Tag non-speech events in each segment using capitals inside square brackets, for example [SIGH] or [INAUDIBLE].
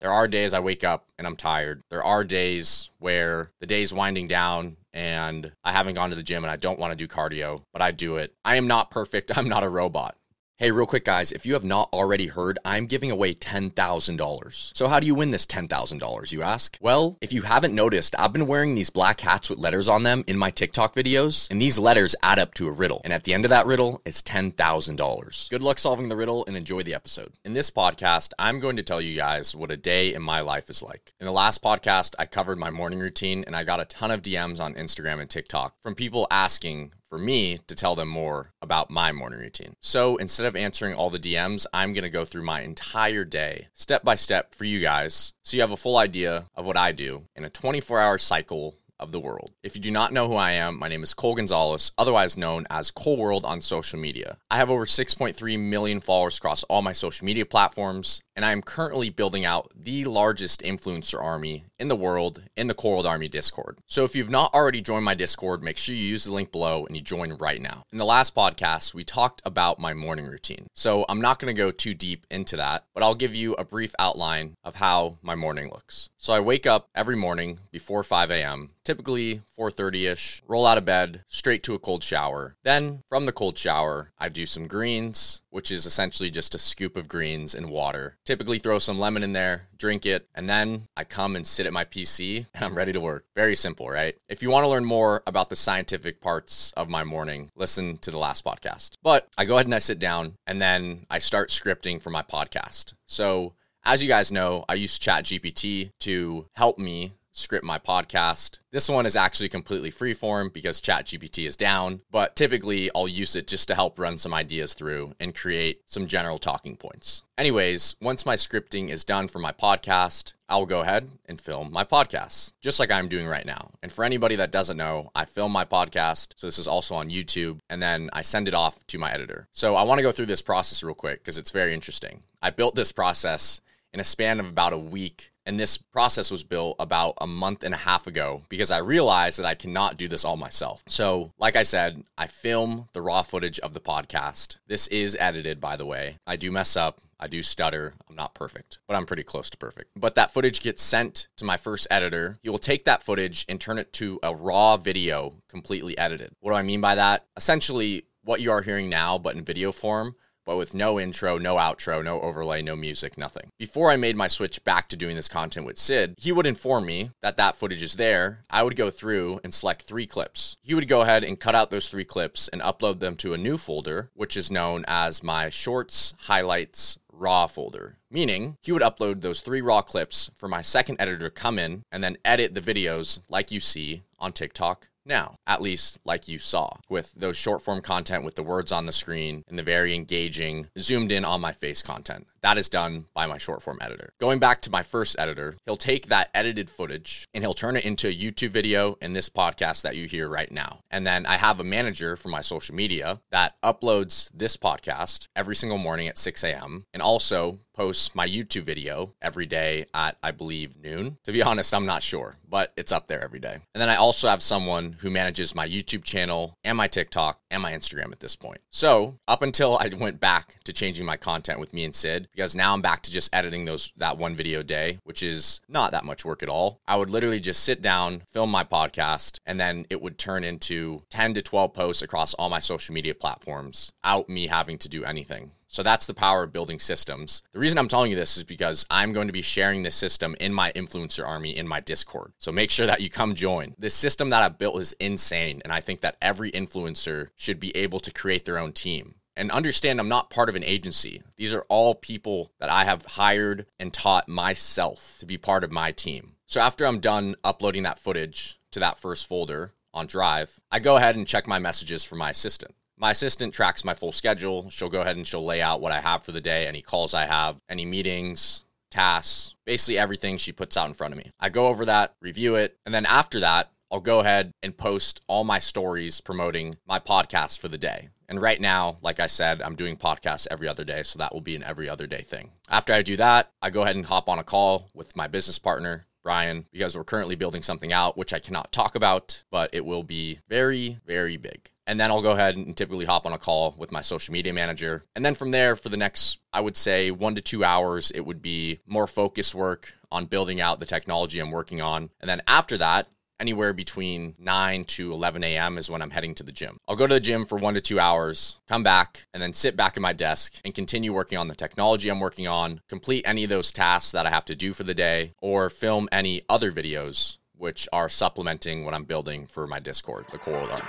There are days I wake up and I'm tired. There are days where the day's winding down and I haven't gone to the gym and I don't want to do cardio, but I do it. I am not perfect. [LAUGHS] I'm not a robot. Hey, real quick, guys, if you have not already heard, I'm giving away $10,000. So, how do you win this $10,000, you ask? Well, if you haven't noticed, I've been wearing these black hats with letters on them in my TikTok videos, and these letters add up to a riddle. And at the end of that riddle, it's $10,000. Good luck solving the riddle and enjoy the episode. In this podcast, I'm going to tell you guys what a day in my life is like. In the last podcast, I covered my morning routine, and I got a ton of DMs on Instagram and TikTok from people asking for me to tell them more about my morning routine. So instead of answering all the DMs, I'm going to go through my entire day step by step for you guys so you have a full idea of what I do in a 24 hour cycle of the world. If you do not know who I am, my name is Cole Gonzalez, otherwise known as Cole World on social media. I have over 6.3 million followers across all my social media platforms, and I am currently building out the largest influencer army in the world in the World Army Discord. So if you've not already joined my Discord, make sure you use the link below and you join right now. In the last podcast, we talked about my morning routine. So I'm not going to go too deep into that, but I'll give you a brief outline of how my morning looks. So I wake up every morning before 5 a.m typically 4:30ish, roll out of bed, straight to a cold shower. Then from the cold shower, I do some greens, which is essentially just a scoop of greens and water. Typically throw some lemon in there, drink it, and then I come and sit at my PC and I'm ready to work. Very simple, right? If you want to learn more about the scientific parts of my morning, listen to the last podcast. But I go ahead and I sit down and then I start scripting for my podcast. So as you guys know, I use ChatGPT to help me script my podcast. This one is actually completely freeform because ChatGPT is down, but typically I'll use it just to help run some ideas through and create some general talking points. Anyways, once my scripting is done for my podcast, I'll go ahead and film my podcast, just like I'm doing right now. And for anybody that doesn't know, I film my podcast. So this is also on YouTube, and then I send it off to my editor. So I want to go through this process real quick because it's very interesting. I built this process in a span of about a week and this process was built about a month and a half ago because I realized that I cannot do this all myself. So, like I said, I film the raw footage of the podcast. This is edited, by the way. I do mess up. I do stutter. I'm not perfect, but I'm pretty close to perfect. But that footage gets sent to my first editor. He will take that footage and turn it to a raw video completely edited. What do I mean by that? Essentially, what you are hearing now, but in video form, but with no intro, no outro, no overlay, no music, nothing. Before I made my switch back to doing this content with Sid, he would inform me that that footage is there. I would go through and select three clips. He would go ahead and cut out those three clips and upload them to a new folder, which is known as my shorts, highlights, raw folder, meaning he would upload those three raw clips for my second editor to come in and then edit the videos like you see on TikTok now, at least like you saw, with those short form content with the words on the screen and the very engaging, zoomed in on my face content. That is done by my short form editor. Going back to my first editor, he'll take that edited footage and he'll turn it into a YouTube video and this podcast that you hear right now. And then I have a manager for my social media that uploads this podcast every single morning at 6 a.m. and also posts my YouTube video every day at, I believe, noon. To be honest, I'm not sure, but it's up there every day. And then I also have someone who manages my YouTube channel and my TikTok and my Instagram at this point. So up until I went back to changing my content with me and Sid, because now I'm back to just editing those that one video a day, which is not that much work at all. I would literally just sit down, film my podcast, and then it would turn into 10 to 12 posts across all my social media platforms out me having to do anything. So that's the power of building systems. The reason I'm telling you this is because I'm going to be sharing this system in my influencer army in my Discord. So make sure that you come join. This system that I've built is insane. And I think that every influencer should be able to create their own team. And understand I'm not part of an agency. These are all people that I have hired and taught myself to be part of my team. So after I'm done uploading that footage to that first folder on Drive, I go ahead and check my messages for my assistant. My assistant tracks my full schedule. She'll go ahead and she'll lay out what I have for the day, any calls I have, any meetings, tasks, basically everything she puts out in front of me. I go over that, review it, and then after that, I'll go ahead and post all my stories promoting my podcast for the day. And right now, like I said, I'm doing podcasts every other day, so that will be an every other day thing. After I do that, I go ahead and hop on a call with my business partner, Brian, because we're currently building something out, which I cannot talk about, but it will be very, very big. And then I'll go ahead and typically hop on a call with my social media manager. And then from there, for the next, I would say, one to two hours, it would be more focus work on building out the technology I'm working on. And then after that, anywhere between 9 to 11 a.m. is when I'm heading to the gym. I'll go to the gym for one to two hours, come back, and then sit back at my desk and continue working on the technology I'm working on, complete any of those tasks that I have to do for the day, or film any other videos which are supplementing what I'm building for my Discord, the Coral Army.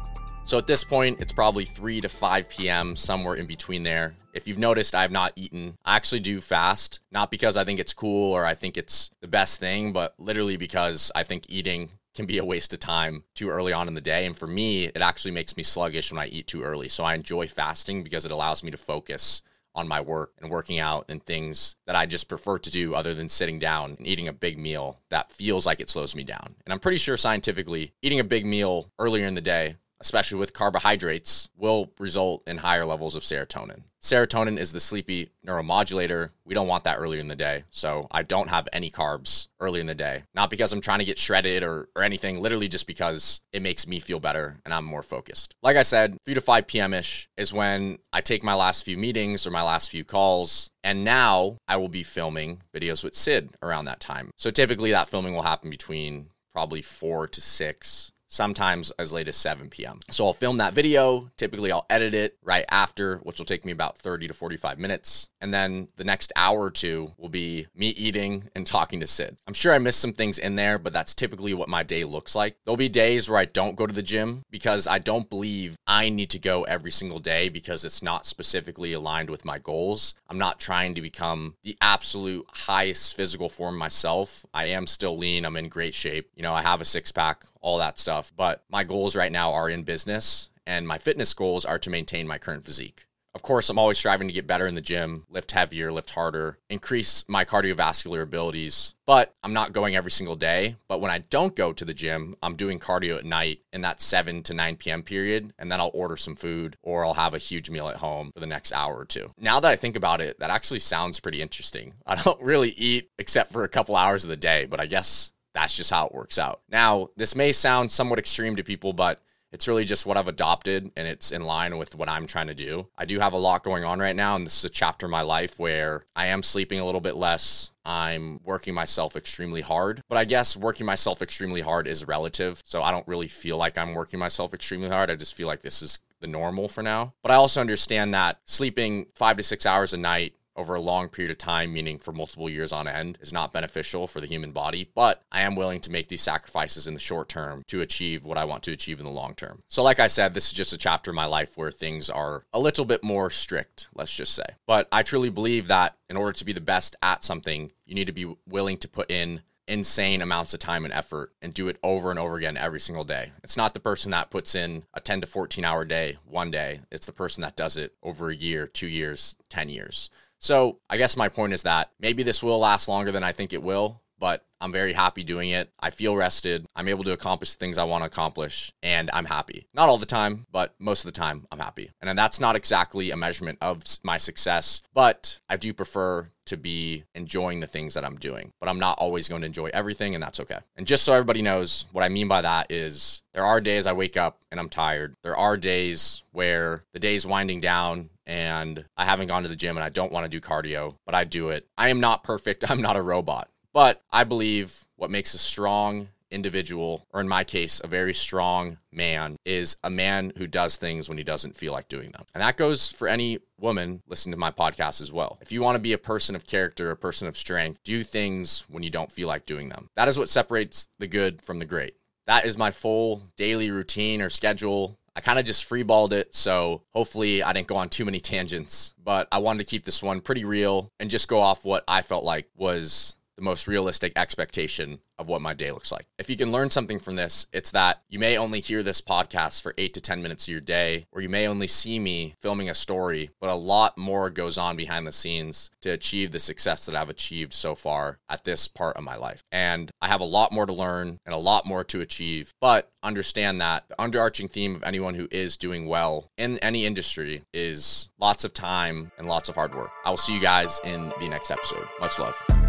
So at this point, it's probably 3 to 5 p.m., somewhere in between there. If you've noticed, I have not eaten. I actually do fast, not because I think it's cool or I think it's the best thing, but literally because I think eating can be a waste of time too early on in the day. And for me, it actually makes me sluggish when I eat too early. So I enjoy fasting because it allows me to focus on my work and working out and things that I just prefer to do other than sitting down and eating a big meal that feels like it slows me down. And I'm pretty sure scientifically, eating a big meal earlier in the day especially with carbohydrates, will result in higher levels of serotonin. Serotonin is the sleepy neuromodulator. We don't want that early in the day. So I don't have any carbs early in the day. Not because I'm trying to get shredded or, or anything, literally just because it makes me feel better and I'm more focused. Like I said, 3 to 5 p.m. ish is when I take my last few meetings or my last few calls. And now I will be filming videos with Sid around that time. So typically that filming will happen between probably 4 to 6 sometimes as late as 7 p.m. So I'll film that video. Typically, I'll edit it right after, which will take me about 30 to 45 minutes. And then the next hour or two will be me eating and talking to Sid. I'm sure I missed some things in there, but that's typically what my day looks like. There'll be days where I don't go to the gym because I don't believe I need to go every single day because it's not specifically aligned with my goals. I'm not trying to become the absolute highest physical form myself. I am still lean, I'm in great shape. You know, I have a six pack all that stuff. But my goals right now are in business, and my fitness goals are to maintain my current physique. Of course, I'm always striving to get better in the gym, lift heavier, lift harder, increase my cardiovascular abilities. But I'm not going every single day. But when I don't go to the gym, I'm doing cardio at night in that 7 to 9 p.m. period. And then I'll order some food or I'll have a huge meal at home for the next hour or two. Now that I think about it, that actually sounds pretty interesting. I don't [LAUGHS] really eat except for a couple hours of the day, but I guess that's just how it works out. Now, this may sound somewhat extreme to people, but it's really just what I've adopted and it's in line with what I'm trying to do. I do have a lot going on right now, and this is a chapter in my life where I am sleeping a little bit less. I'm working myself extremely hard, but I guess working myself extremely hard is relative. So I don't really feel like I'm working myself extremely hard. I just feel like this is the normal for now. But I also understand that sleeping five to six hours a night over a long period of time, meaning for multiple years on end, is not beneficial for the human body. But I am willing to make these sacrifices in the short term to achieve what I want to achieve in the long term. So, like I said, this is just a chapter in my life where things are a little bit more strict, let's just say. But I truly believe that in order to be the best at something, you need to be willing to put in insane amounts of time and effort and do it over and over again every single day. It's not the person that puts in a 10 to 14 hour day one day, it's the person that does it over a year, two years, 10 years. So I guess my point is that maybe this will last longer than I think it will, but I'm very happy doing it. I feel rested. I'm able to accomplish the things I want to accomplish, and I'm happy. Not all the time, but most of the time, I'm happy. And that's not exactly a measurement of my success, but I do prefer to be enjoying the things that I'm doing. But I'm not always going to enjoy everything, and that's okay. And just so everybody knows, what I mean by that is there are days I wake up and I'm tired. There are days where the day's winding down and I haven't gone to the gym and I don't want to do cardio, but I do it. I am not perfect. [LAUGHS] I'm not a robot. But I believe what makes a strong individual, or in my case, a very strong man, is a man who does things when he doesn't feel like doing them. And that goes for any woman listening to my podcast as well. If you want to be a person of character, a person of strength, do things when you don't feel like doing them. That is what separates the good from the great. That is my full daily routine or schedule. I kind of just freeballed it, so hopefully I didn't go on too many tangents, but I wanted to keep this one pretty real and just go off what I felt like was the most realistic expectation of what my day looks like. If you can learn something from this, it's that you may only hear this podcast for eight to 10 minutes of your day, or you may only see me filming a story, but a lot more goes on behind the scenes to achieve the success that I've achieved so far at this part of my life. And I have a lot more to learn and a lot more to achieve, but understand that the underarching theme of anyone who is doing well in any industry is lots of time and lots of hard work. I will see you guys in the next episode. Much love.